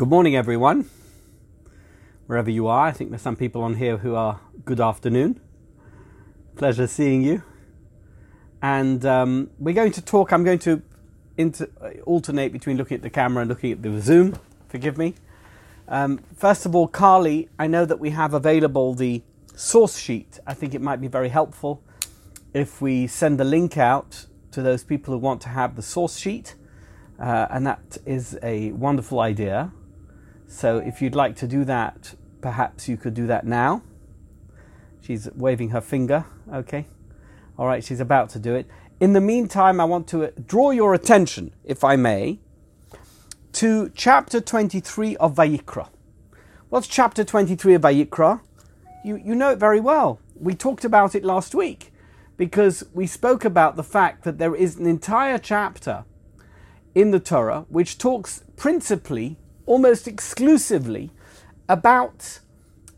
Good morning, everyone. Wherever you are, I think there's some people on here who are good afternoon. Pleasure seeing you. And um, we're going to talk, I'm going to inter- alternate between looking at the camera and looking at the Zoom. Forgive me. Um, first of all, Carly, I know that we have available the source sheet. I think it might be very helpful if we send the link out to those people who want to have the source sheet. Uh, and that is a wonderful idea. So if you'd like to do that, perhaps you could do that now. She's waving her finger. Okay. All right, she's about to do it. In the meantime, I want to uh, draw your attention, if I may, to chapter 23 of Vayikra. What's chapter 23 of Vayikra? You, you know it very well. We talked about it last week because we spoke about the fact that there is an entire chapter in the Torah which talks principally, almost exclusively, about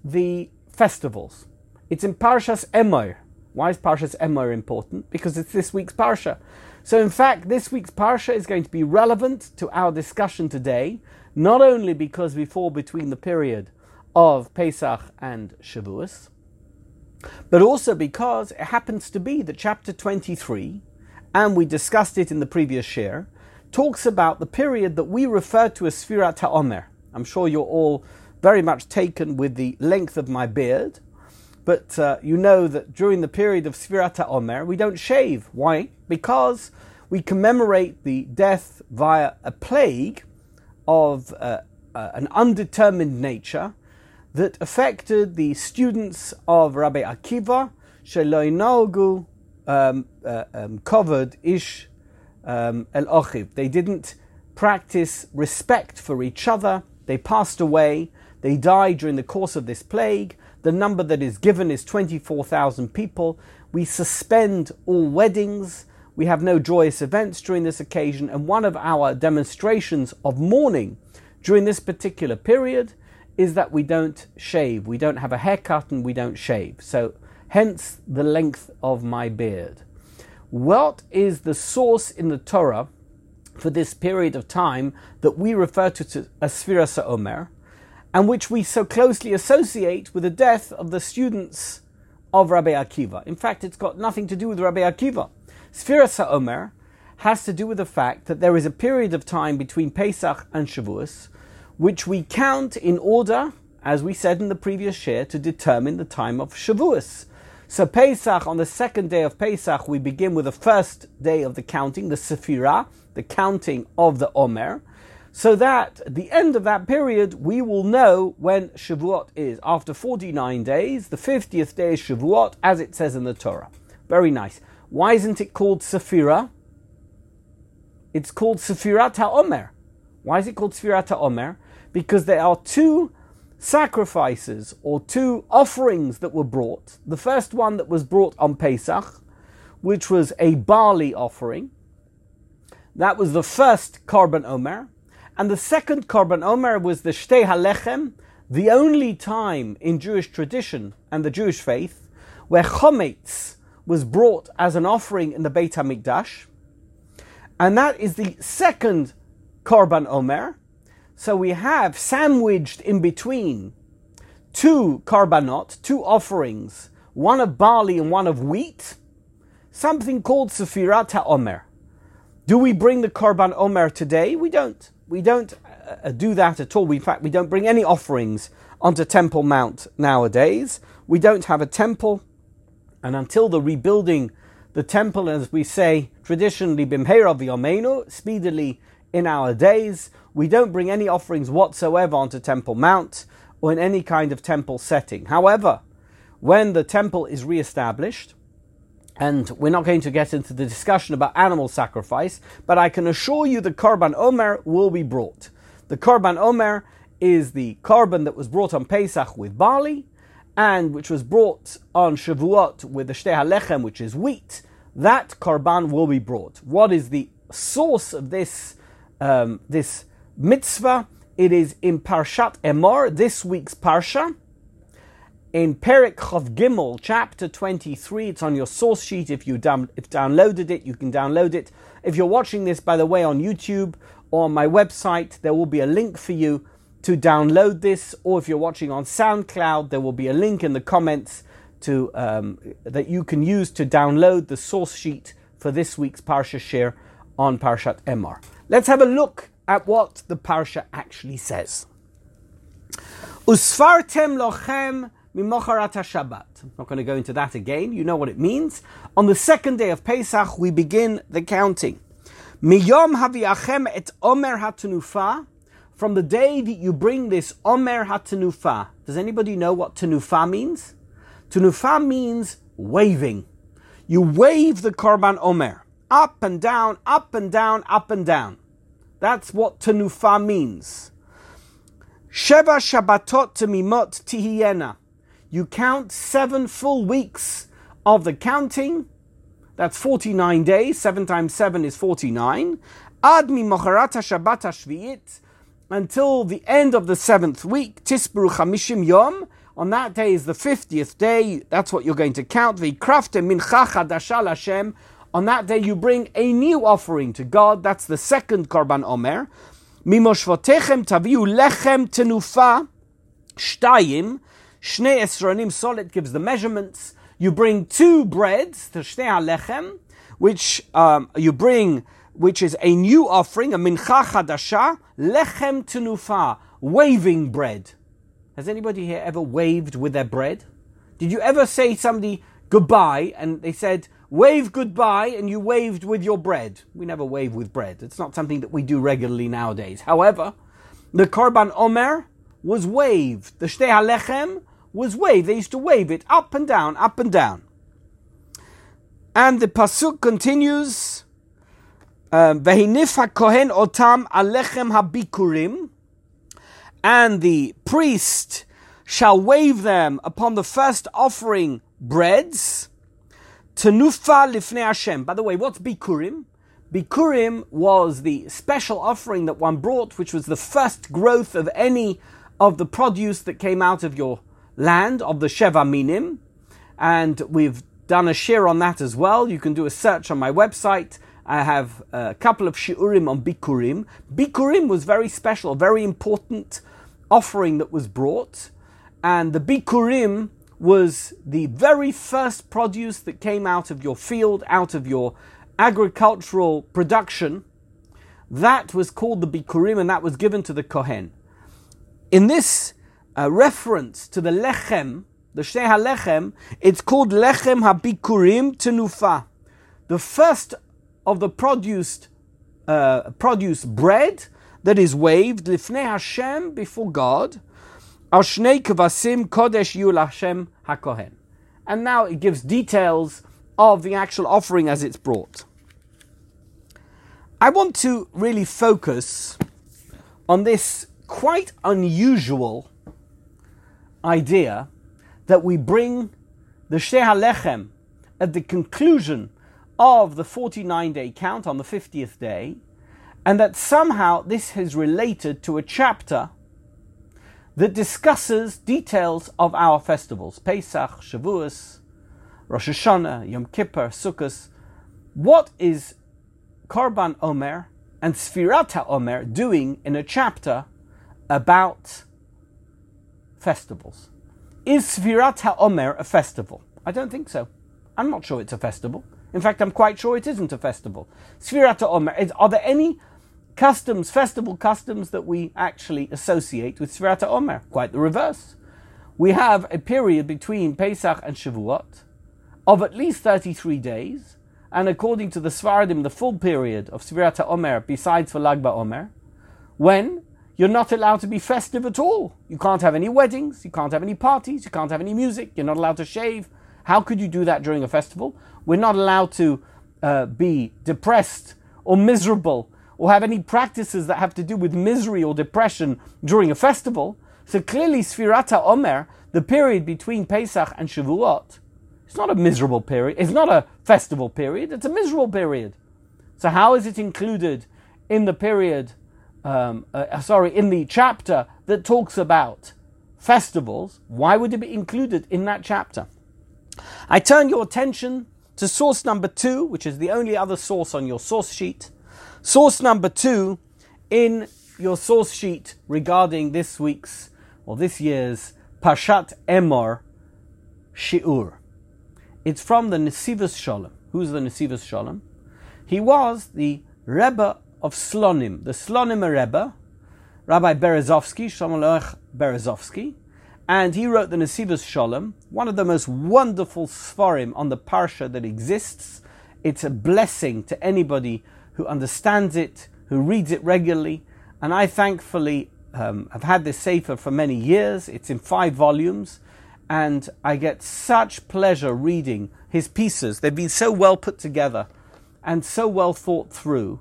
the festivals. It's in Parshas Emor. Why is Parshas Emor important? Because it's this week's Parsha. So, in fact, this week's Parsha is going to be relevant to our discussion today, not only because we fall between the period of Pesach and Shavuos, but also because it happens to be that chapter 23, and we discussed it in the previous share, talks about the period that we refer to as Sfirat HaOmer. I'm sure you're all very much taken with the length of my beard, but uh, you know that during the period of Sfirat HaOmer, we don't shave. Why? Because we commemorate the death via a plague of uh, uh, an undetermined nature that affected the students of Rabbi Akiva, Sheloinogu, um, uh, um, covered Ish um, Ochiv. They didn't practice respect for each other. They passed away. They died during the course of this plague. The number that is given is 24,000 people. We suspend all weddings. We have no joyous events during this occasion. And one of our demonstrations of mourning during this particular period is that we don't shave. We don't have a haircut and we don't shave. So, hence the length of my beard. What is the source in the Torah for this period of time that we refer to as Sfiras Omer, and which we so closely associate with the death of the students of Rabbi Akiva? In fact, it's got nothing to do with Rabbi Akiva. Sfiras Omer has to do with the fact that there is a period of time between Pesach and Shavuos, which we count in order, as we said in the previous share, to determine the time of Shavuos. So Pesach, on the second day of Pesach, we begin with the first day of the counting, the Sephirah, the counting of the Omer, so that at the end of that period, we will know when Shavuot is. After 49 days, the 50th day is Shavuot, as it says in the Torah. Very nice. Why isn't it called Sephirah? It's called Sephirat HaOmer. Why is it called Sephirat HaOmer? Because there are two sacrifices or two offerings that were brought. The first one that was brought on Pesach, which was a barley offering. That was the first Korban Omer. And the second Korban Omer was the Shtei Halechem, the only time in Jewish tradition and the Jewish faith where Chometz was brought as an offering in the Beit HaMikdash. And that is the second Korban Omer. So we have sandwiched in between two korbanot, two offerings, one of barley and one of wheat, something called Sefirat HaOmer. Do we bring the Korban Omer today? We don't. We don't uh, do that at all. In fact, we don't bring any offerings onto Temple Mount nowadays. We don't have a temple. And until the rebuilding the temple, as we say traditionally, Bimhera V'Yomeinu, speedily in our days, we don't bring any offerings whatsoever onto Temple Mount or in any kind of temple setting. However, when the temple is re-established, and we're not going to get into the discussion about animal sacrifice, but I can assure you the Korban Omer will be brought. The Korban Omer is the korban that was brought on Pesach with barley, and which was brought on Shavuot with the Shtei HaLechem, which is wheat. That korban will be brought. What is the source of this um, this mitzvah. It is in Parshat Emor, this week's Parsha. In Perek Chav Gimel, chapter 23, it's on your source sheet. If you down, if downloaded it, you can download it. If you're watching this, by the way, on YouTube or on my website, there will be a link for you to download this, or if you're watching on SoundCloud, there will be a link in the comments to um, that you can use to download the source sheet for this week's Parsha share on Parshat Emor. Let's have a look at what the Parsha actually says. Usfartem lochem mimocharat Shabbat. I'm not going to go into that again. You know what it means. On the second day of Pesach, we begin the counting. Miyom haviachem et omer hatanufa. From the day that you bring this omer hatanufa. Does anybody know what tanufa means? Tanufa means waving. You wave the korban omer up and down, up and down, up and down. That's what tanufa means. Sheva Shabbatot Temimot Tihiena. You count seven full weeks of the counting. That's 49 days. Seven times seven is 49. Ad Mimocharata Shabbat Shvi'it. Until the end of the seventh week. Tisbru Chamishim Yom. On that day is the 50th day. That's what you're going to count. V'krafte mincha chadasha Hashem. On that day you bring a new offering to God. That's the second Korban Omer. Mimoshvotechem taviu lechem tenufa shtayim. Shnei esronim solid gives the measurements. You bring two breads, the shnei lechem, which um, you bring, which is a new offering, a mincha chadasha, lechem tenufa, waving bread. Has anybody here ever waved with their bread? Did you ever say somebody goodbye and they said, wave goodbye and you waved with your bread. We never wave with bread. It's not something that we do regularly nowadays. However, the Korban Omer was waved. The Shtei HaLechem was waved. They used to wave it up and down, up and down. And the Pasuk continues, um, Vehinif HaKohen Otam Alechem HaBikurim and the priest shall wave them upon the first offering breads Tenufa lifnei Hashem. By the way, what's Bikurim? Bikurim was the special offering that one brought, which was the first growth of any of the produce that came out of your land, of the Sheva Minim. And we've done a share on that as well. You can do a search on my website. I have a couple of shiurim on Bikurim. Bikurim was very special, very important offering that was brought. And the Bikurim was the very first produce that came out of your field, out of your agricultural production. That was called the Bikurim and that was given to the Kohen. In this uh, reference to the Lechem, the Shnei HaLechem, it's called Lechem HaBikurim Tenufa. The first of the produced, uh, produce bread that is waved, Lifnei Hashem, before God, Kodesh Yul Hashem HaKohen. And now it gives details of the actual offering as it's brought. I want to really focus on this quite unusual idea that we bring the Shtei HaLechem at the conclusion of the 49 day count on the 50th day, and that somehow this is related to a chapter that discusses details of our festivals Pesach, Shavuos, Rosh Hashanah, Yom Kippur, Sukkot. What is Korban Omer and Sfirat Omer doing in a chapter about festivals? Is Sfirat Omer a festival? I don't think so. I'm not sure it's a festival. In fact, I'm quite sure it isn't a festival. Sfirat Omer, are there any customs, festival customs that we actually associate with Sfirat Omer. Quite the reverse. We have a period between Pesach and Shavuot of at least 33 days, and according to the Sfaradim, the full period of Sfirat Omer, besides for Lag Omer, when you're not allowed to be festive at all. You can't have any weddings, you can't have any parties, you can't have any music, you're not allowed to shave. How could you do that during a festival? We're not allowed to uh, be depressed or miserable or have any practices that have to do with misery or depression during a festival. So clearly, Sfirata Omer, the period between Pesach and Shavuot, it's not a miserable period. It's not a festival period. It's a miserable period. So how is it included in the period? Um, uh, sorry, in the chapter that talks about festivals. Why would it be included in that chapter? I turn your attention to source number two, which is the only other source on your source sheet. Source number two in your source sheet regarding this week's or this year's Parshat Emor Shiur. It's from the Nesivos Shalom. Who's the Nesivos Shalom? He was the Rebbe of Slonim, the Slonim Rebbe, Rabbi Berezovsky, Shlomo Berezovsky, and he wrote the Nesivos Shalom, one of the most wonderful svarim on the parsha that exists. It's a blessing to anybody who understands it, who reads it regularly, and I thankfully um, have had this sefer for many years. It's in five volumes, and I get such pleasure reading his pieces. They've been so well put together and so well thought through,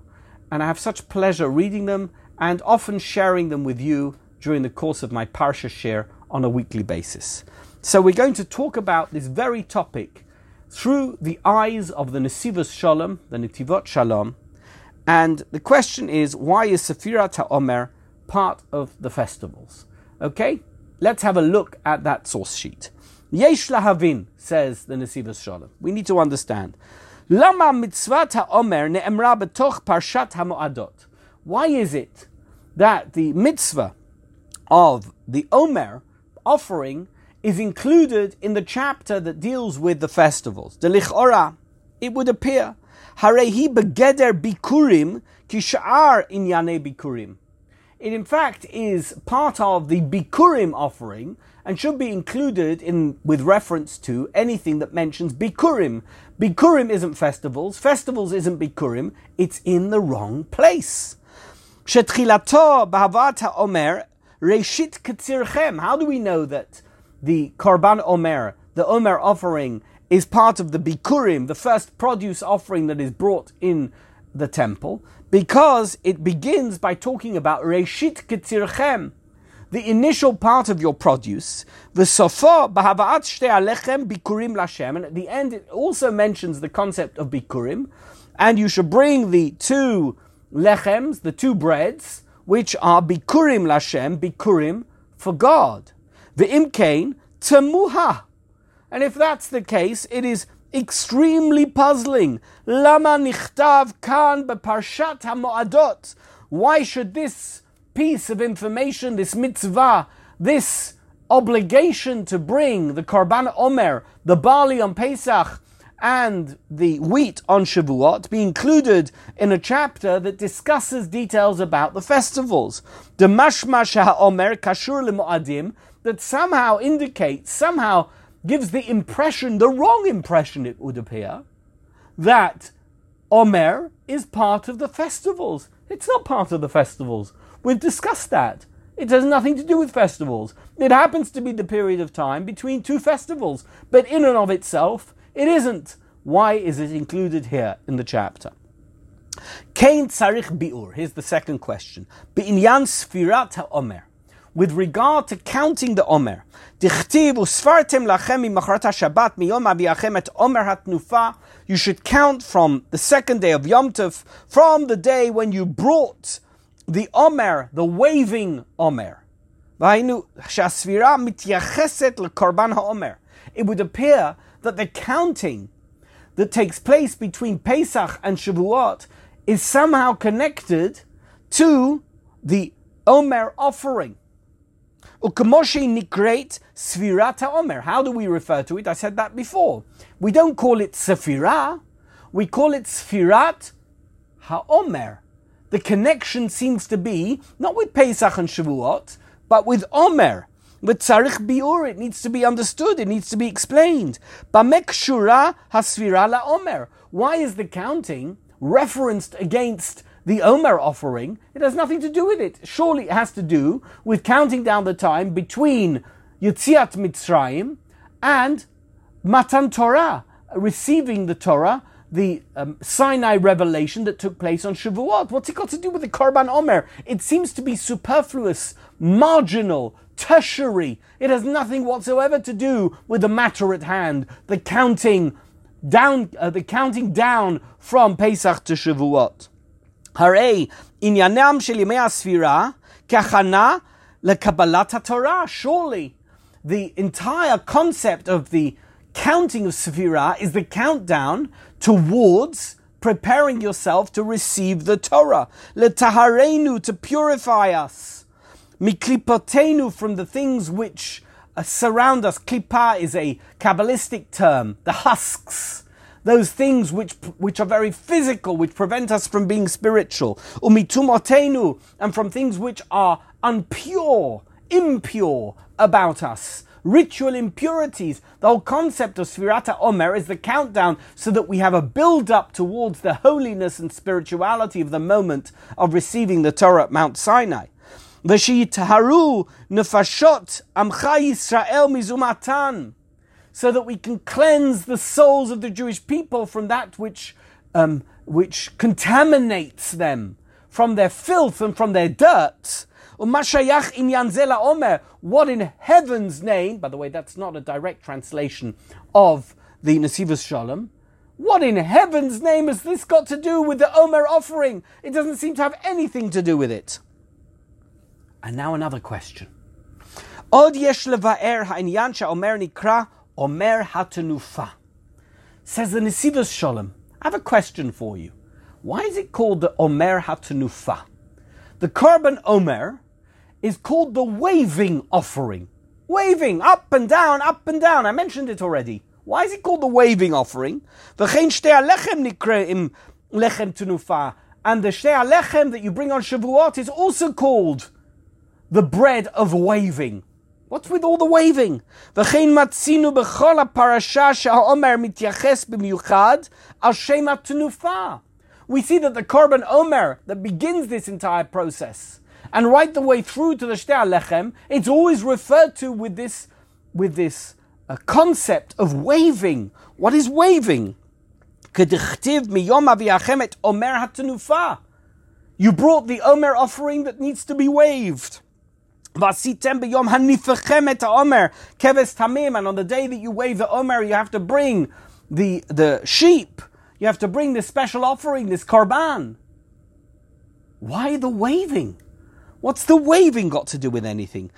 and I have such pleasure reading them and often sharing them with you during the course of my parsha share on a weekly basis. So we're going to talk about this very topic through the eyes of the Nesivos Shalom, the Netivot Shalom, and the question is why is Sefirat HaOmer part of the festivals? Okay, let's have a look at that source sheet. Yesh lahavin, says the Nesivos Shalom. We need to understand. Lama mitzvat ha'omer ne'emra betoch parshat ha'mo'adot. Why is it that the mitzvah of the Omer offering is included in the chapter that deals with the festivals. The lichora, it would appear, harehi begeder bikurim kishar inyane bikurim. It in fact is part of the bikurim offering and should be included in with reference to anything that mentions bikurim. Bikurim isn't festivals, festivals isn't bikurim, it's in the wrong place. Shetchilato b'havat omer reshit katzirchem. How do we know that the korban omer, the omer offering, is part of the bikurim, the first produce offering that is brought in the temple? Because it begins by talking about reshit katzirchem, the initial part of your produce, the sofa b'havaat shte alechem bikurim lashem, and at the end it also mentions the concept of bikurim, and you should bring the two lechems, the two breads, which are bikurim lashem, bikurim for God. The imkain temuha. And if that's the case, it is extremely puzzling. Lama nichtav kan beparshat hamoadot. Why should this piece of information, this mitzvah, this obligation to bring the korban omer, the barley on Pesach, and the wheat on Shavuot be included in a chapter that discusses details about the festivals. The mashmash ha'omer kashur le'mo'adim that somehow indicates, somehow gives the impression, the wrong impression it would appear, that Omer is part of the festivals. It's not part of the festivals. We've discussed that. It has nothing to do with festivals. It happens to be the period of time between two festivals, but in and of itself, it isn't. Why is it included here in the chapter? Kain tzarich biur. Here's the second question. Be'inyan sfirat ha'omer. With regard to counting the omer. You should count from the second day of Yom Tov, from the day when you brought the omer, the waving omer. It would appear that the counting that takes place between Pesach and Shavuot is somehow connected to the Omer offering. Ukamoshi nikret svirata Omer. How do we refer to it? I said that before. We don't call it sefira, we call it sfirat haomer. The connection seems to be not with Pesach and Shavuot, but with Omer. With tzarich biur, it needs to be understood, it needs to be explained. Bamek shura hasvira la omer. Why is the counting referenced against the Omer offering? It has nothing to do with it. Surely it has to do with counting down the time between Yitziat Mitzrayim and Matan Torah, receiving the Torah the um, Sinai revelation that took place on Shavuot. What's it got to do with the Korban Omer? It seems to be superfluous, marginal, tertiary. It has nothing whatsoever to do with the matter at hand, the counting down, uh, the counting down from Pesach to Shavuot. הרי עניינם של ימי הספירה כהכנה לקבלת Torah. Surely the entire concept of the counting of Sefirah is the countdown towards preparing yourself to receive the Torah. Letaharenu, to purify us. Miklipotenu, from the things which uh, surround us. Klipa is a Kabbalistic term, the husks. those things which, which are very physical, which prevent us from being spiritual. Umitumotenu, and from things which are unpure, impure about us ritual impurities. The whole concept of Svirata Omer is the countdown so that we have a build up towards the holiness and spirituality of the moment of receiving the Torah at Mount Sinai. V'shiyitaharu nefashot amcha Yisrael mizumatan. So that we can cleanse the souls of the Jewish people from that which, um, which contaminates them, from their filth and from their dirt. What in heaven's name, by the way, that's not a direct translation of the Nesivos Shalom. What in heaven's name has this got to do with the Omer offering? It doesn't seem to have anything to do with it. And now another question. Od yesh leva'er ha'inyan sha'omer nikra omer hatanufa. Says the Nesivos Shalom. I have a question for you. Why is it called the Omer hatanufa? The Korban Omer is called the waving offering. Waving up and down, up and down. I mentioned it already. Why is it called the waving offering? Lechem lechem And the shtei lechem that you bring on Shavuot is also called the bread of waving. What's with all the waving? We see that the Korban Omer that begins this entire process and right the way through to the Shtei Lechem, it's always referred to with this, with this uh, concept of waving. What is waving? You brought the Omer offering that needs to be waved. And on the day that you wave the Omer, you have to bring the, the sheep. You have to bring this special offering, this korban. Why the waving? What's the waving got to do with anything?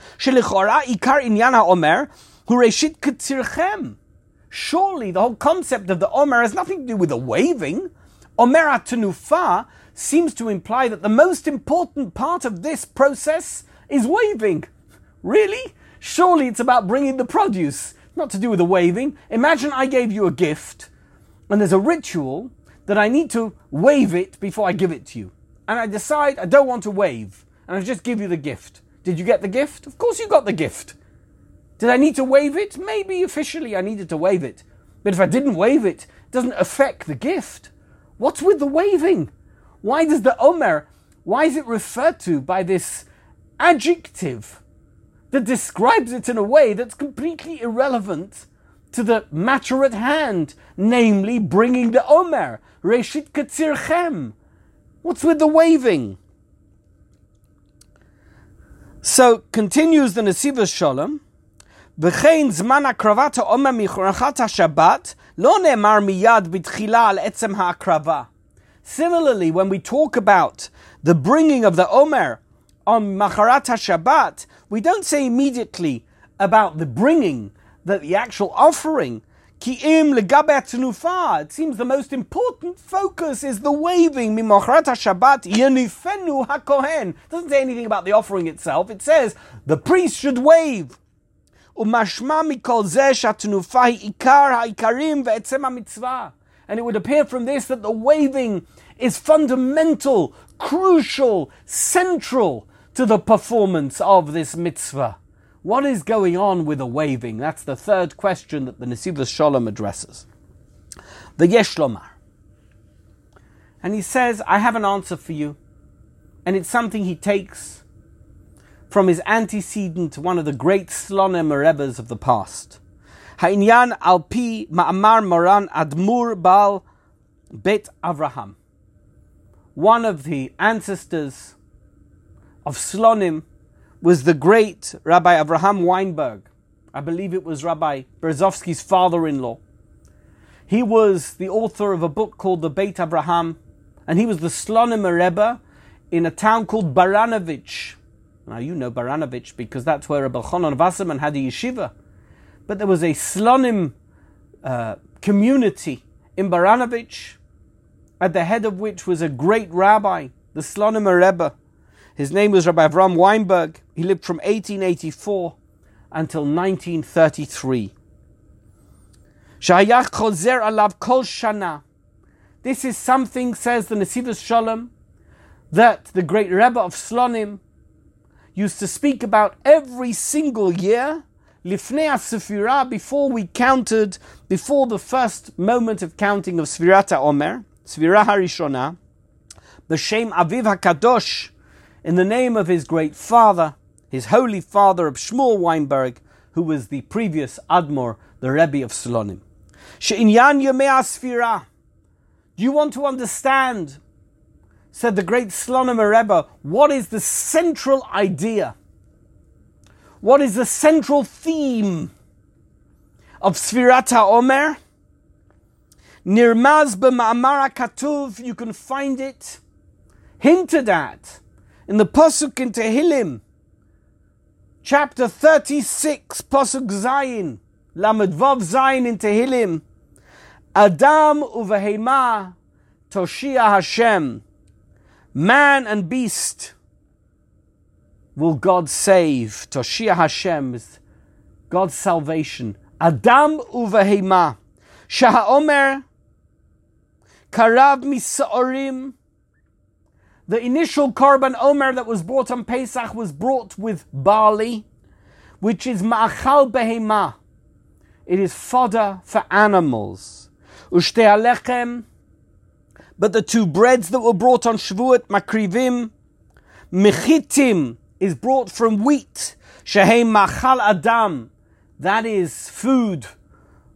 Surely the whole concept of the Omer has nothing to do with the waving. Omer Atanufa seems to imply that the most important part of this process is waving. Really? Surely it's about bringing the produce, not to do with the waving. Imagine I gave you a gift, and there's a ritual that I need to wave it before I give it to you. And I decide I don't want to wave and I just give you the gift. Did you get the gift? Of course you got the gift. Did I need to wave it? Maybe officially I needed to wave it. But if I didn't wave it, it doesn't affect the gift. What's with the waving? Why does the Omer, why is it referred to by this adjective that describes it in a way that's completely irrelevant to the matter at hand, namely bringing the Omer, Reshit Katzirchem? What's with the waving? So continues the Nesivos Shalom. וכן זמן הקרבת העומר מחרחת השבת לא נאמר מיד בתחילה על עצם ההקרבה. Similarly, when we talk about the bringing of the Omer on Macharat Shabbat, we don't say immediately about the bringing, that the actual offering, Ki'im legabet nufa. It seems the most important focus is the waving. Mimochat Shabbat yenifenu hakohen. Doesn't say anything about the offering itself. It says the priest should wave. Umashma mikol zeh shatnufa ikar ha'ikarim ve'etzem mitzvah. And it would appear from this that the waving is fundamental, crucial, central to the performance of this mitzvah. What is going on with the waving? That's the third question that the Nesivos Shalom addresses. The Yeshlomar. And he says, I have an answer for you. And it's something he takes from his antecedent, one of the great Slonim Rebbes of the past. Ha'inyan al pi ma'amar moran admur bal bet Avraham. One of the ancestors of Slonim was the great Rabbi Abraham Weinberg. I believe it was Rabbi Berezovsky's father in law. He was the author of a book called The Beit Abraham, and he was the Slonim Rebbe in a town called Baranovich. Now, you know Baranovich because that's where Rabbi Chanan Wasserman had a yeshiva. But there was a Slonim uh, community in Baranovich, at the head of which was a great rabbi, the Slonim Rebbe. His name was Rabbi Avram Weinberg. He lived from 1884 until 1933. Shayach chozer alav kol shana. This is something, says the Nesivos Shalom, that the great Rebbe of Slonim used to speak about every single year, lifnei Sefirah, before we counted, before the first moment of counting of Sfirat Omer, Sfirah Harishona, B'Shem Aviv HaKadosh, in the name of his great father, his holy father of Shmuel Weinberg, who was the previous Admor, the Rebbe of Slonim. She'inyan Yomei. Do you want to understand said the great Slonim Rebbe, what is the central idea? What is the central theme of Sfirata Omer? Nirmaz b'ma'amara katuv, you can find it hinted at in the Pasuk in Tehillim, chapter 36, Pasuk Zayin, Lamed Vav Zayin in Tehillim, Adam uvehema Toshia Hashem man and beast will God save. Toshia Hashem is God's salvation. Adam uvehema. Shahaomer karav misaorim. The initial korban omer that was brought on Pesach was brought with barley, which is ma'achal behema. It is fodder for animals. Ushte alechem but the two breads that were brought on Shavuot, makrivim, mechitim, is brought from wheat. Shehem machal adam, that is food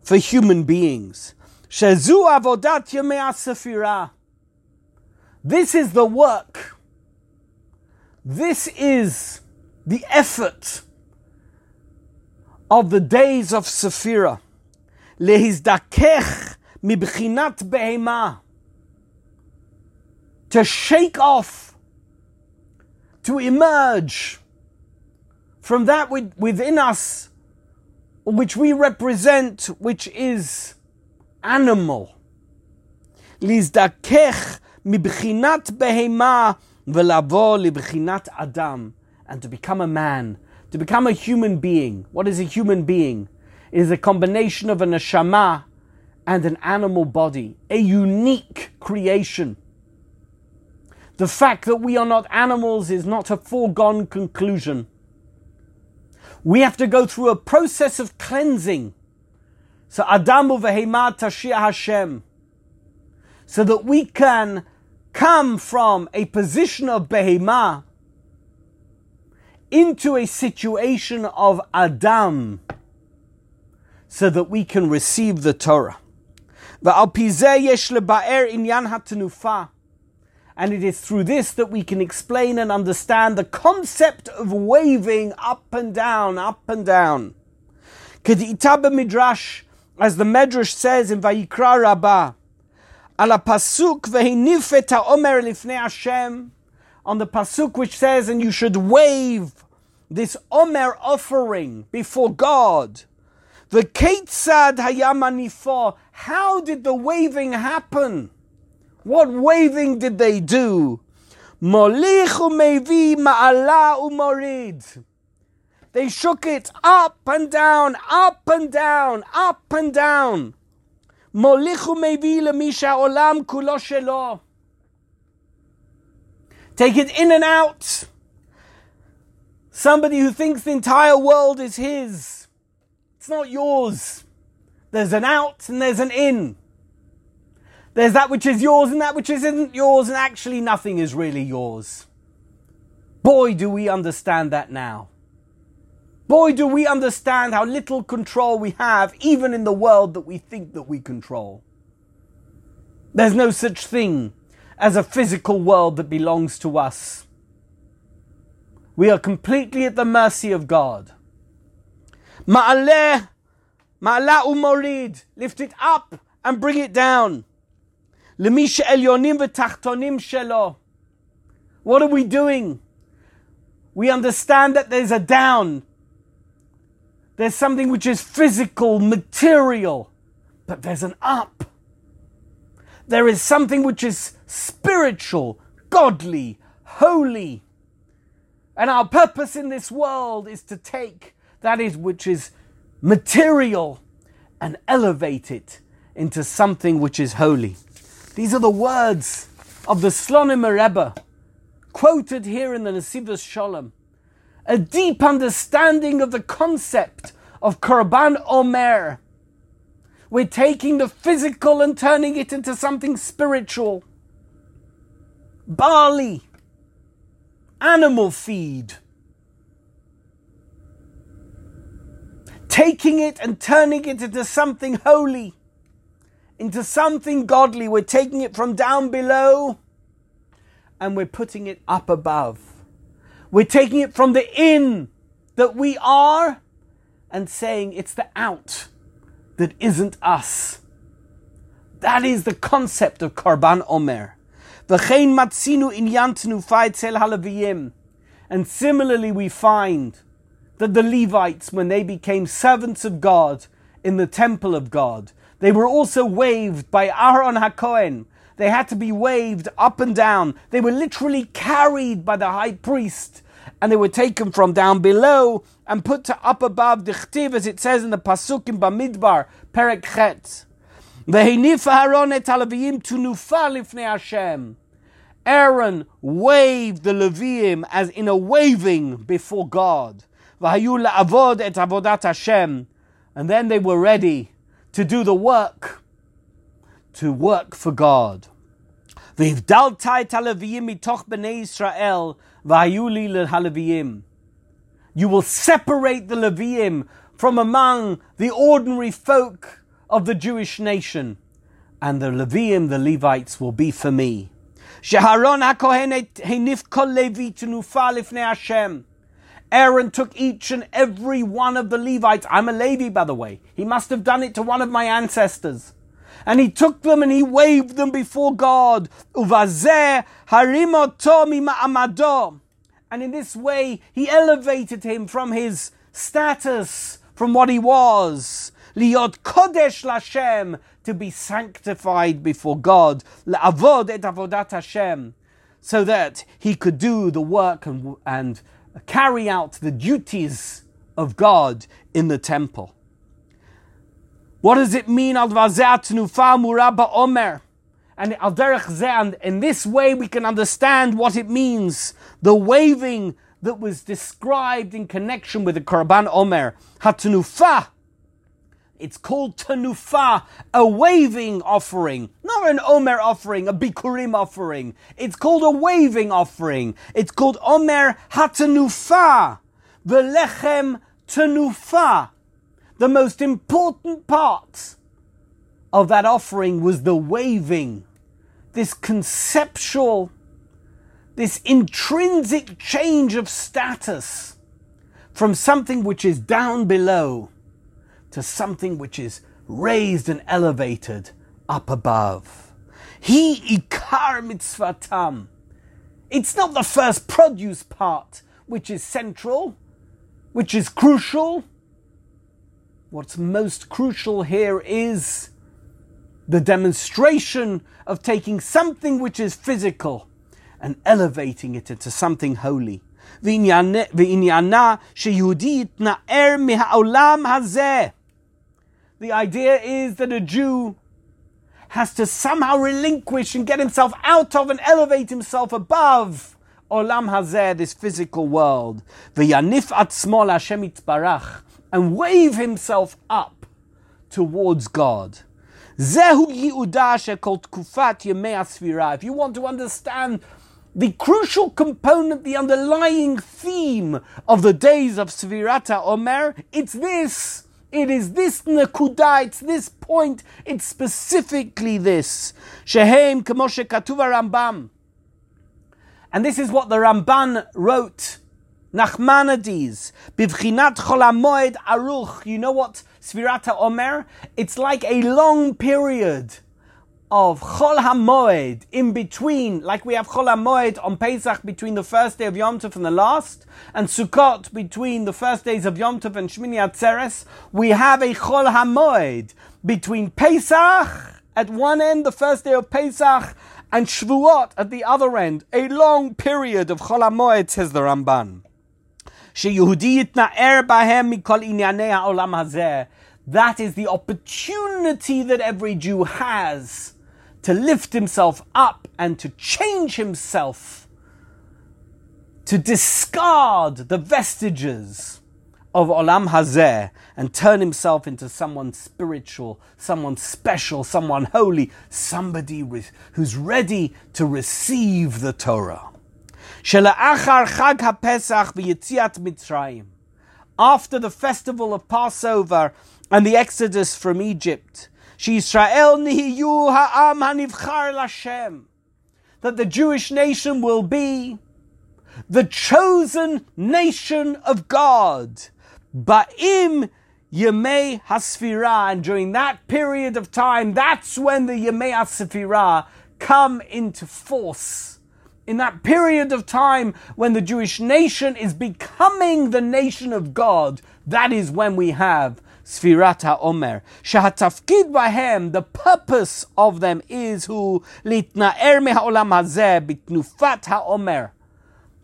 for human beings. Shezu avodat yemei sefirah. This is the work. This is the effort of the days of Sephira. Lehizdakech mibchinat behema. To shake off, to emerge from that within us which we represent, which is animal. Lizdakech מבחינת בהמה ולבוא לבחינת אדם. And to become a man, to become a human being. What is a human being? It is a combination of a neshama and an animal body, a unique creation. The fact that we are not animals is not a foregone conclusion. We have to go through a process of cleansing. So Adamu v'hema tashia Hashem. So that we can come from a position of behima into a situation of Adam so that we can receive the Torah. And it is through this that we can explain and understand the concept of waving up and down, up and down. Midrash, as the Medrash says in Vayikra Rabbah, ala pasuk vehinifet omer lifnei Hashem, on the pasuk which says, and you should wave this omer offering before God. The Ketzad Hayamanifo, how did the waving happen? What waving did they do? Molich umevi ma'ala umorid. They shook it up and down, up and down, up and down. Molich umevi lemisha olam kulo shelo. Take it in and out. Somebody who thinks the entire world is his. It's not yours. There's an out and there's an in. There's that which is yours and that which isn't yours, and actually nothing is really yours. Boy, do we understand that now. Boy, do we understand how little control we have, even in the world that we think that we control. There's no such thing as a physical world that belongs to us. We are completely at the mercy of God. Ma'aleh, ma'ala umorid, lift it up and bring it down. למי שעליונים ותחתונים שלו. What are we doing? We understand that there's a down. there's something which is physical, material, but there's an up. There is something which is spiritual, godly, holy. And our purpose in this world is to take that is which is material and elevate it into something which is holy. These are the words of the Slonim Rebbe, quoted here in the Nesivos Shalom. A deep understanding of the concept of Korban Omer. We're taking the physical and turning it into something spiritual. Barley, animal feed. Taking it and turning it into something holy, into something godly. We're taking it from down below and we're putting it up above. We're taking it from the in that we are and saying it's the out that isn't us. That is the concept of Korban Omer. The chain matsinu inyantinu faiz el halaviyim. And similarly, we find that the Levites, when they became servants of God in the temple of God, they were also waved by Aaron HaKohen. They had to be waved up and down. They were literally carried by the high priest and they were taken from down below and put to up above the chtiv, as it says in the pasuk in Bamidbar, Perek Chet. Aaron waved the Leviim as in a waving before God. And then they were ready to do the work, to work for God. You will separate the Leviim from among the ordinary folk of the Jewish nation, and the Leviim, the Levites, will be for me. Aaron took each and every one of the Levites. I'm a Levi, by the way. He must have done it to one of my ancestors. And he took them and he waved them before God. And in this way, he elevated him from his status, from what he was. Liot kodesh lashem, to be sanctified before God. La'avod et avodat Hashem. So that he could do the work and, and carry out the duties of God in the temple. What does it mean? Al muraba omer. And al derech in this way we can understand what it means. The waving that was described in connection with the Korban Omer. Hatanufa. It's called tanufa, a waving offering, not an omer offering, a bikurim offering. It's called a waving offering. It's called omer hatanufa, velechem tanufa. The most important part of that offering was the waving, this conceptual, this intrinsic change of status from something which is down below to something which is raised and elevated up above. He ikar mitzvatam. It's not the first produce part which is central, which is crucial, What's most crucial here is the demonstration of taking something which is physical and elevating it into something holy. The idea is that a Jew has to somehow relinquish and get himself out of and elevate himself above olam hazeh, this physical world. And wave himself up towards God. Zehu Yehuda called Kufat Yemei If you want to understand the crucial component, the underlying theme of the days of Svirata Omer, it's this. It is this nakuda, it's this point, it's specifically this. Shehem Kamoshe Katuva Ramban. And this is what the Ramban wrote Nachmanides, Bivchinat Cholamoed Aruch. You know what Svirata Omer? It's like a long period of Chol HaMoed in between, like we have Chol HaMoed on Pesach between the first day of Yom Tov and the last, and Sukkot between the first days of Yom Tov and Shmini Atzeres. We have a Chol HaMoed between Pesach at one end, the first day of Pesach, and Shvuot at the other end. A long period of Chol HaMoed, says the Ramban. That is the opportunity that every Jew has to lift himself up and to change himself, to discard the vestiges of Olam Hazeh and turn himself into someone spiritual, someone special, someone holy, somebody who's ready to receive the Torah. After the festival of Passover and the exodus from Egypt, that the Jewish nation will be the chosen nation of God. Ba'im Yemei Hasfira, and during that period of time, that's when the Yemei Hasfira come into force. In that period of time when the Jewish nation is becoming the nation of God, that is when we have Sfirat HaOmer. Shahatafkid bahem, the purpose of them is who litna'er me'haolam hazeh bitnufat HaOmer.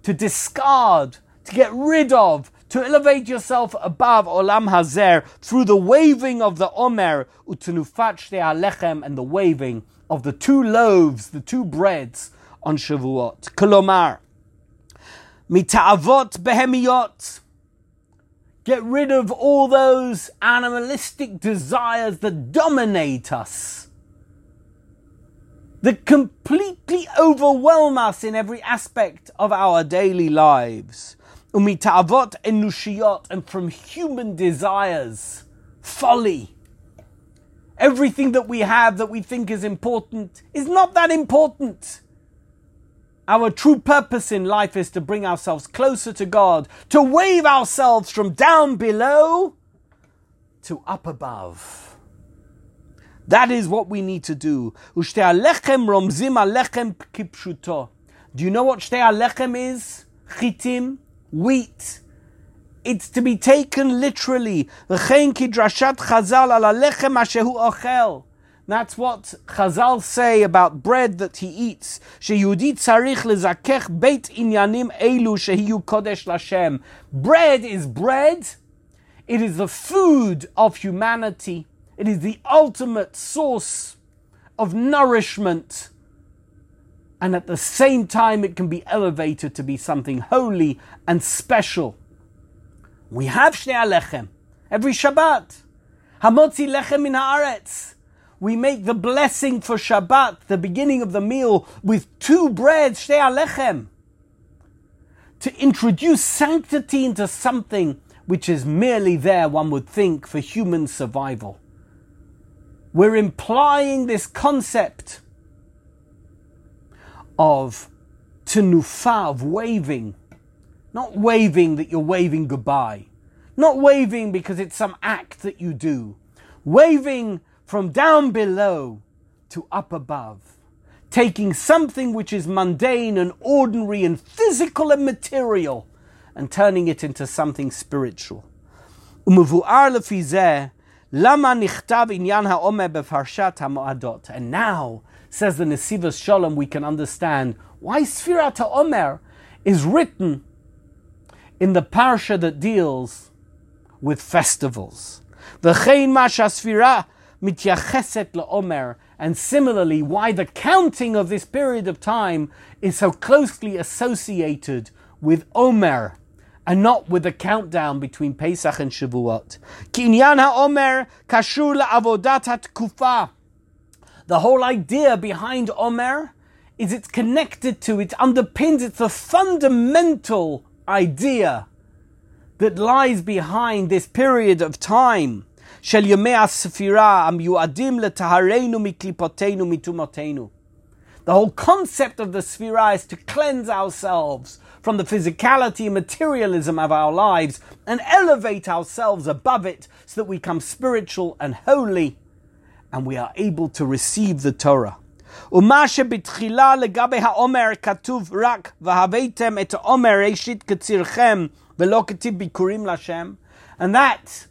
To discard, to get rid of, to elevate yourself above Olam Hazeh through the waving of the Omer, utenufat alechem, and the waving of the two loaves, the two breads on Shavuot. Kolomar, mita'avot behemiot. Get rid of all those animalistic desires that dominate us, that completely overwhelm us in every aspect of our daily lives umitavot enushiyot, and from human desires, folly. Everything that we have that we think is important is not that important. Our true purpose in life is to bring ourselves closer to God, to wave ourselves from down below to up above. That is what we need to do. Do you know what shtei alechem is? Chitim? wheat. It's to be taken literally. That's what Chazal say about bread that he eats. Sheyudi tzarich lezakech beit inyanim elu shehiyu kodesh lashem. Bread is bread. It is the food of humanity. It is the ultimate source of nourishment and at the same time it can be elevated to be something holy and special. We have Shnei Alechem every Shabbat. Hamotzi Lechem in Haaretz. We make the blessing for Shabbat, the beginning of the meal, with two breads, Shnei Alechem, to introduce sanctity into something which is merely there, one would think, for human survival. We're implying this concept of tenufa, of waving. Not waving that you're waving goodbye. Not waving because it's some act that you do. Waving from down below to up above, taking something which is mundane and ordinary and physical and material and turning it into something spiritual. And now, says the Nesivos Shalom, we can understand why Sfirat HaOmer is written in the parsha that deals with festivals. The Chayin masha Sfirah mityacheset laomer, and similarly, why the counting of this period of time is so closely associated with Omer and not with the countdown between Pesach and Shavuot. Kinyan ha'omer kashur la'avodat ha'tkufa. The whole idea behind Omer is it's connected to, it underpins, it's a fundamental idea that lies behind this period of time. של ימי הספירה המיועדים לטהרנו מקליפותינו מטומאותינו. The whole concept of the Sphira is to cleanse ourselves from the physicality and materialism of our lives and elevate ourselves above it so that we become spiritual and holy and we are able to receive the Torah. ומה שבתחילה לגבי האומר כתוב רק והבאתם את האומר ראשית קצירכם ולא כתיב ביקורים להשם and that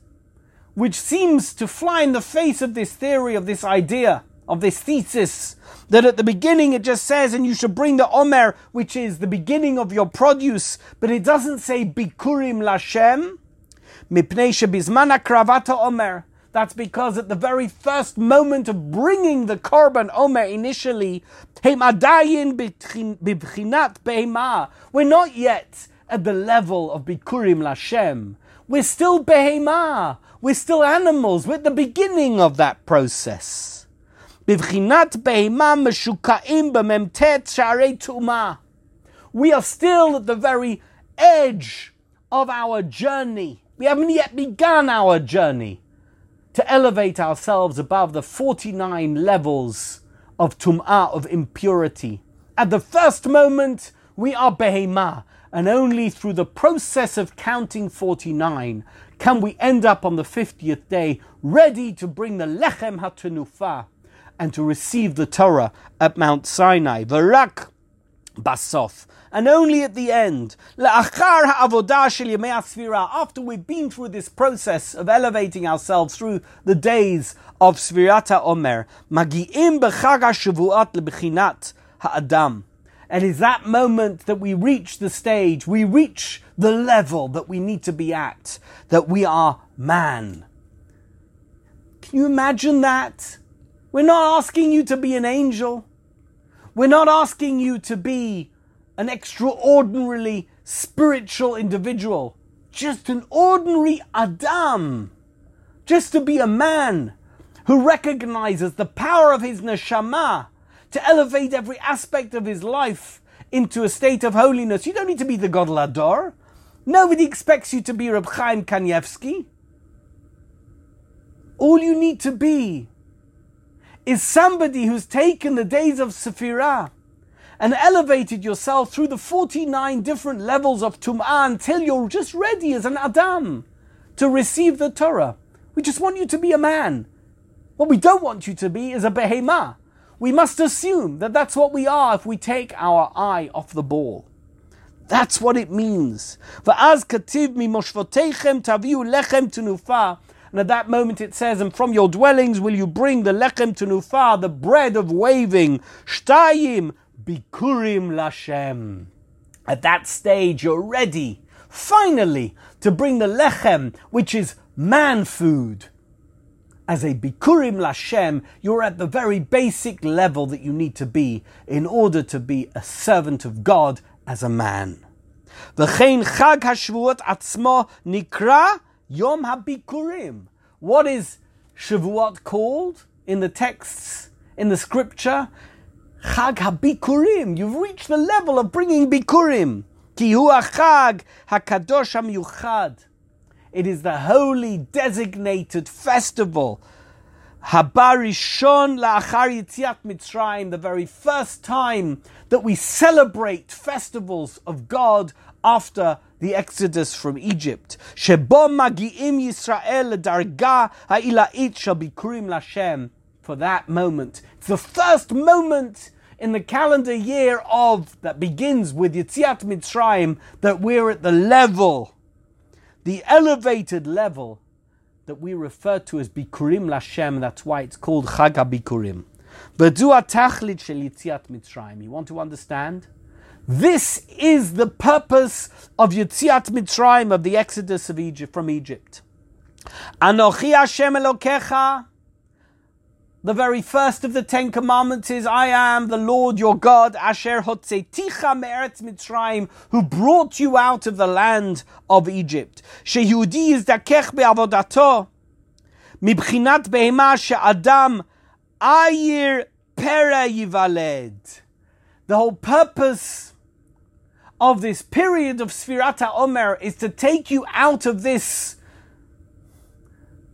which seems to fly in the face of this theory of this idea of this thesis that at the beginning it just says, and you should bring the Omer, which is the beginning of your produce, but it doesn't say Bikurim Lashem. Mipnei shebizman kravata Omer. That's because at the very first moment of bringing the korban omer initially, behemah, we're not yet at the level of bikurim lashem. We're still behema. We're still animals. We're at the beginning of that process. We are still at the very edge of our journey. We haven't yet begun our journey to elevate ourselves above the 49 levels of tum'ah, of impurity. At the first moment, we are behemah, and only through the process of counting 49 can we end up on the 50th day ready to bring the lechem hatanufa and to receive the Torah at Mount Sinai. Varak basof and only at the end, after we've been through this process of elevating ourselves through the days of Svirata Omer, magi'im ha'adam. And is that moment that we reach the stage, we reach the level that we need to be at, that we are man. Can you imagine that? We're not asking you to be an angel. We're not asking you to be an extraordinarily spiritual individual, just an ordinary Adam, just to be a man who recognizes the power of his neshama to elevate every aspect of his life into a state of holiness. You don't need to be the Gadol Hador. Nobody expects you to be Reb Chaim Kanievsky. All you need to be is somebody who's taken the days of Sephirah and elevated yourself through the 49 different levels of Tum'ah until you're just ready as an Adam to receive the Torah. We just want you to be a man. What we don't want you to be is a behemah. We must assume that that's what we are if we take our eye off the ball. That's what it means. And at that moment it says, and from your dwellings will you bring the lechem tenufa, the bread of waving, shtayim, Bikurim Lashem. At that stage, you're ready, finally, to bring the lechem, which is man food. As a Bikurim Lashem, you're at the very basic level that you need to be in order to be a servant of God as a man. V'chein Chag HaShavuot atzmo nikra Yom HaBikurim. What is Shavuot called in the texts, in the scripture? Chag HaBikurim. You've reached the level of bringing Bikurim. Ki hu Chag HaKadosh HaMiyuchad. It is the holy designated festival. Habarishon la'achar yitziat Mitzrayim, the very first time that we celebrate festivals of God after the exodus from Egypt. Magi'im Yisrael shall bikurim Lashem for that moment. It's the first moment in the calendar year of that begins with Yitziat Mitzrayim that we're at the level, the elevated level that we refer to as Bikurim Lashem. That's why it's called Chag HaBikurim. You want to understand? This is the purpose of Yitziat Mitzrayim, of the exodus of Egypt from Egypt. Anochi Hashem Elokecha the very first of the Ten Commandments is, I am the Lord your God, Asher Hotzeticha Me'eretz Mitzrayim, who brought you out of the land of Egypt. Sheyehudi Yizdakech Be'avodato, Mibchinat Behema She'adam Ayir Pera Yivaled. The whole purpose of this period of Sfirata Omer is to take you out of this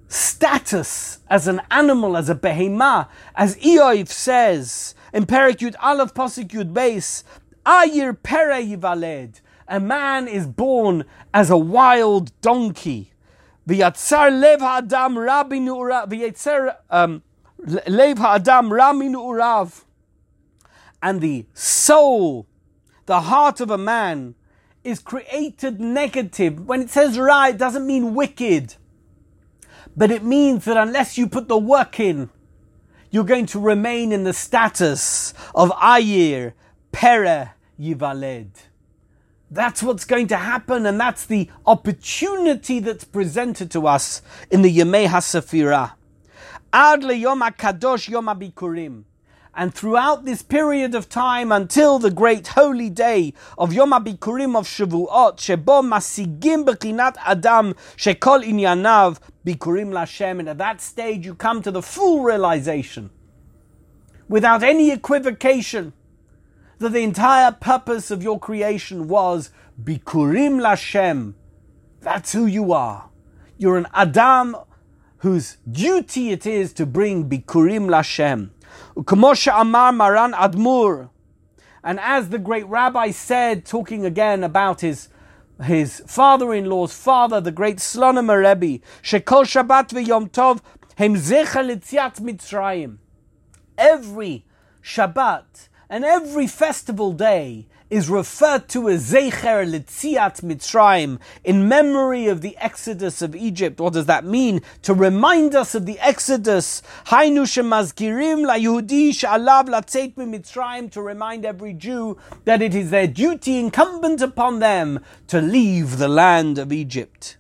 status as an animal, as a behemah, as Iyov says in Perek Yud Aleph Yud Beis, Ayir Pere Yivaled. A man is born as a wild donkey. V'yatzar lev ha'adam rabbi nu'urav. V'yatzar um, lev ha'adam rabbi nu'urav. And the soul, the heart of a man, is created negative. When it says ra, it doesn't mean wicked. But it means that unless you put the work in, you're going to remain in the status of Ayir, Pere, Yivaled. That's what's going to happen, and that's the opportunity that's presented to us in the Yemei HaSafirah. Ad Yom HaKadosh Yom HaBikurim. And throughout this period of time until the great holy day of Yom HaBikurim of Shavuot, Shebo Masigim Bechinat Adam Shekol Inyanav Bikurim Lashem. And at that stage you come to the full realization, without any equivocation, that the entire purpose of your creation was Bikurim Lashem. That's who you are. You're an Adam whose duty it is to bring Bikurim Lashem. Ukamosha Amar Maran Admur. And as the great rabbi said, talking again about his his father-in-law's father, the great Slonim Rebbe, Shekol Shabbat v'Yom Tov hem zecha Mitzrayim. Every Shabbat and every festival day is referred to as Zecher Litziat Mitzrayim, in memory of the exodus of Egypt. What does that mean? To remind us of the exodus. Hainu shemazkirim la Yehudi she'alav latzeit Mitzrayim, to remind every Jew that it is their duty incumbent upon them to leave the land of Egypt.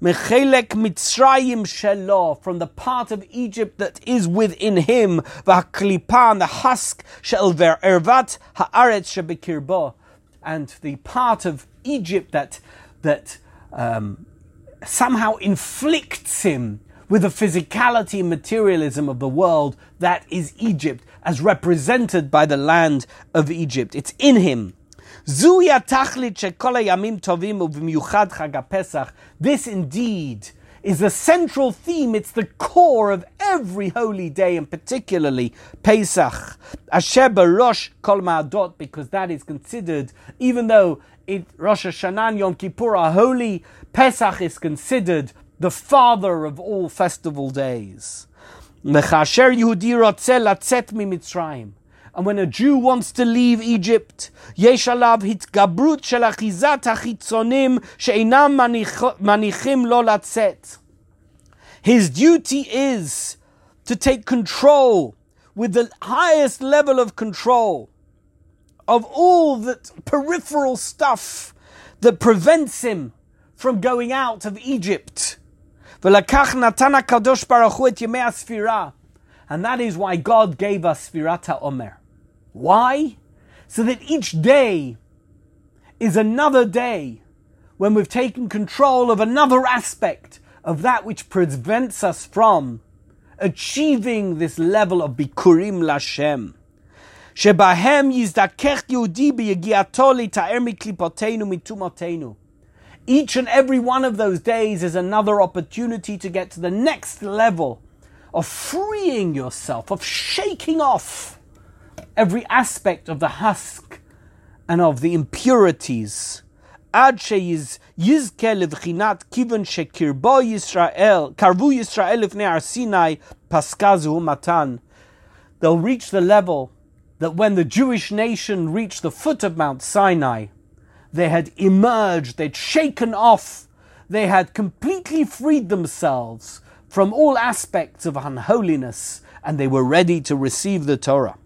Mechelek Mitzrayim Shelo, from the part of Egypt that is within him, V'haklipan, the husk, Shel Ervat Haaretz Shebekirbo, and the part of Egypt that, that um, somehow inflicts him with the physicality and materialism of the world that is Egypt, as represented by the land of Egypt. It's in him. This indeed is the central theme, it's the core of every holy day, and particularly Pesach. Asher Rosh Kol Ma'adot, because that is considered, even though it, Rosh Hashanah Yom Kippur are holy, Pesach is considered the father of all festival days. And when a Jew wants to leave Egypt, יש עליו התגברות של אחיזת החיצונים שאינם מניחים לו לצאת. His duty is to take control with the highest level of control of all the peripheral stuff that prevents him from going out of Egypt. ולקח נתן הקדוש ברוך הוא את ימי הספירה. And that is why God gave us Sfirat HaOmer. Why? So that each day is another day when we've taken control of another aspect of that which prevents us from achieving this level of bikurim lashem. שבהם יזדכך יהודי ביגיעתו להתאר מקליפותינו מטומאותינו. Each and every one of those days is another opportunity to get to the next level of freeing yourself, of shaking off every aspect of the husk and of the impurities. עד שיזכה לבחינת כיוון שקרבו ישראל, קרבו ישראל לפני הר סיני, פסקה זהו מתן. They'll reach the level that when the Jewish nation reached the foot of Mount Sinai, they had emerged, they'd shaken off, they had completely freed themselves from all aspects of unholiness, and they were ready to receive the Torah.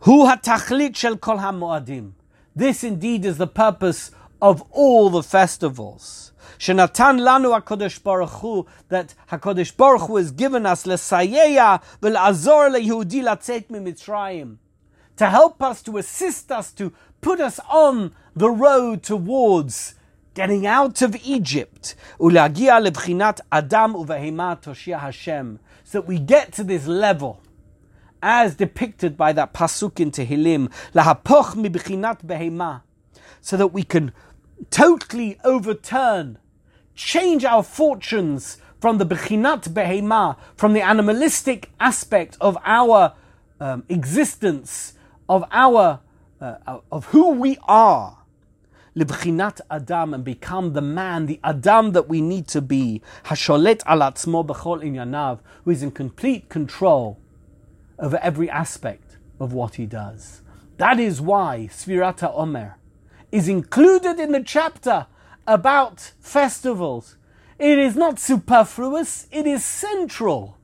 Hu hatachlit shel kol hamoadim. This indeed is the purpose of all the festivals. Shenatan lanu HaKadosh Baruch Hu, that HaKadosh Baruch Hu has given us lesayeya vel'azor lehudi latzet mitzrayim. To help us, to assist us, to put us on the road towards getting out of Egypt. Ulagia lebchinat Adam uvehema toshia Hashem. So that we get to this level as depicted by that pasuk in Tehillim, lahapoch mibchinat behema, so that we can totally overturn, change our fortunes from the bechinat behema, from the animalistic aspect of our um, existence, of our uh, of who we are, libchinat adam, and become the man, the adam that we need to be, hasholet alatzmo b'chol inyanav, who is in complete control over every aspect of what he does. That is why Svirata Omer is included in the chapter about festivals. It is not superfluous, it is central.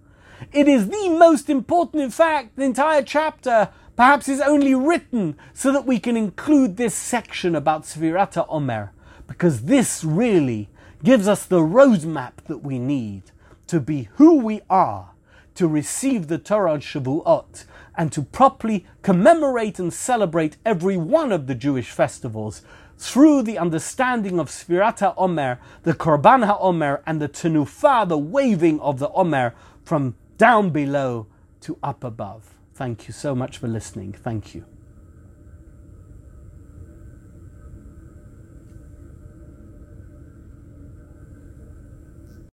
It is the most important, in fact, the entire chapter perhaps is only written so that we can include this section about Svirata Omer, because this really gives us the roadmap that we need to be who we are, to receive the Torah Shavuot, and to properly commemorate and celebrate every one of the Jewish festivals through the understanding of Sfirat Omer, the Korban HaOmer, and the Tenufa, the waving of the Omer from down below to up above. Thank you so much for listening. Thank you.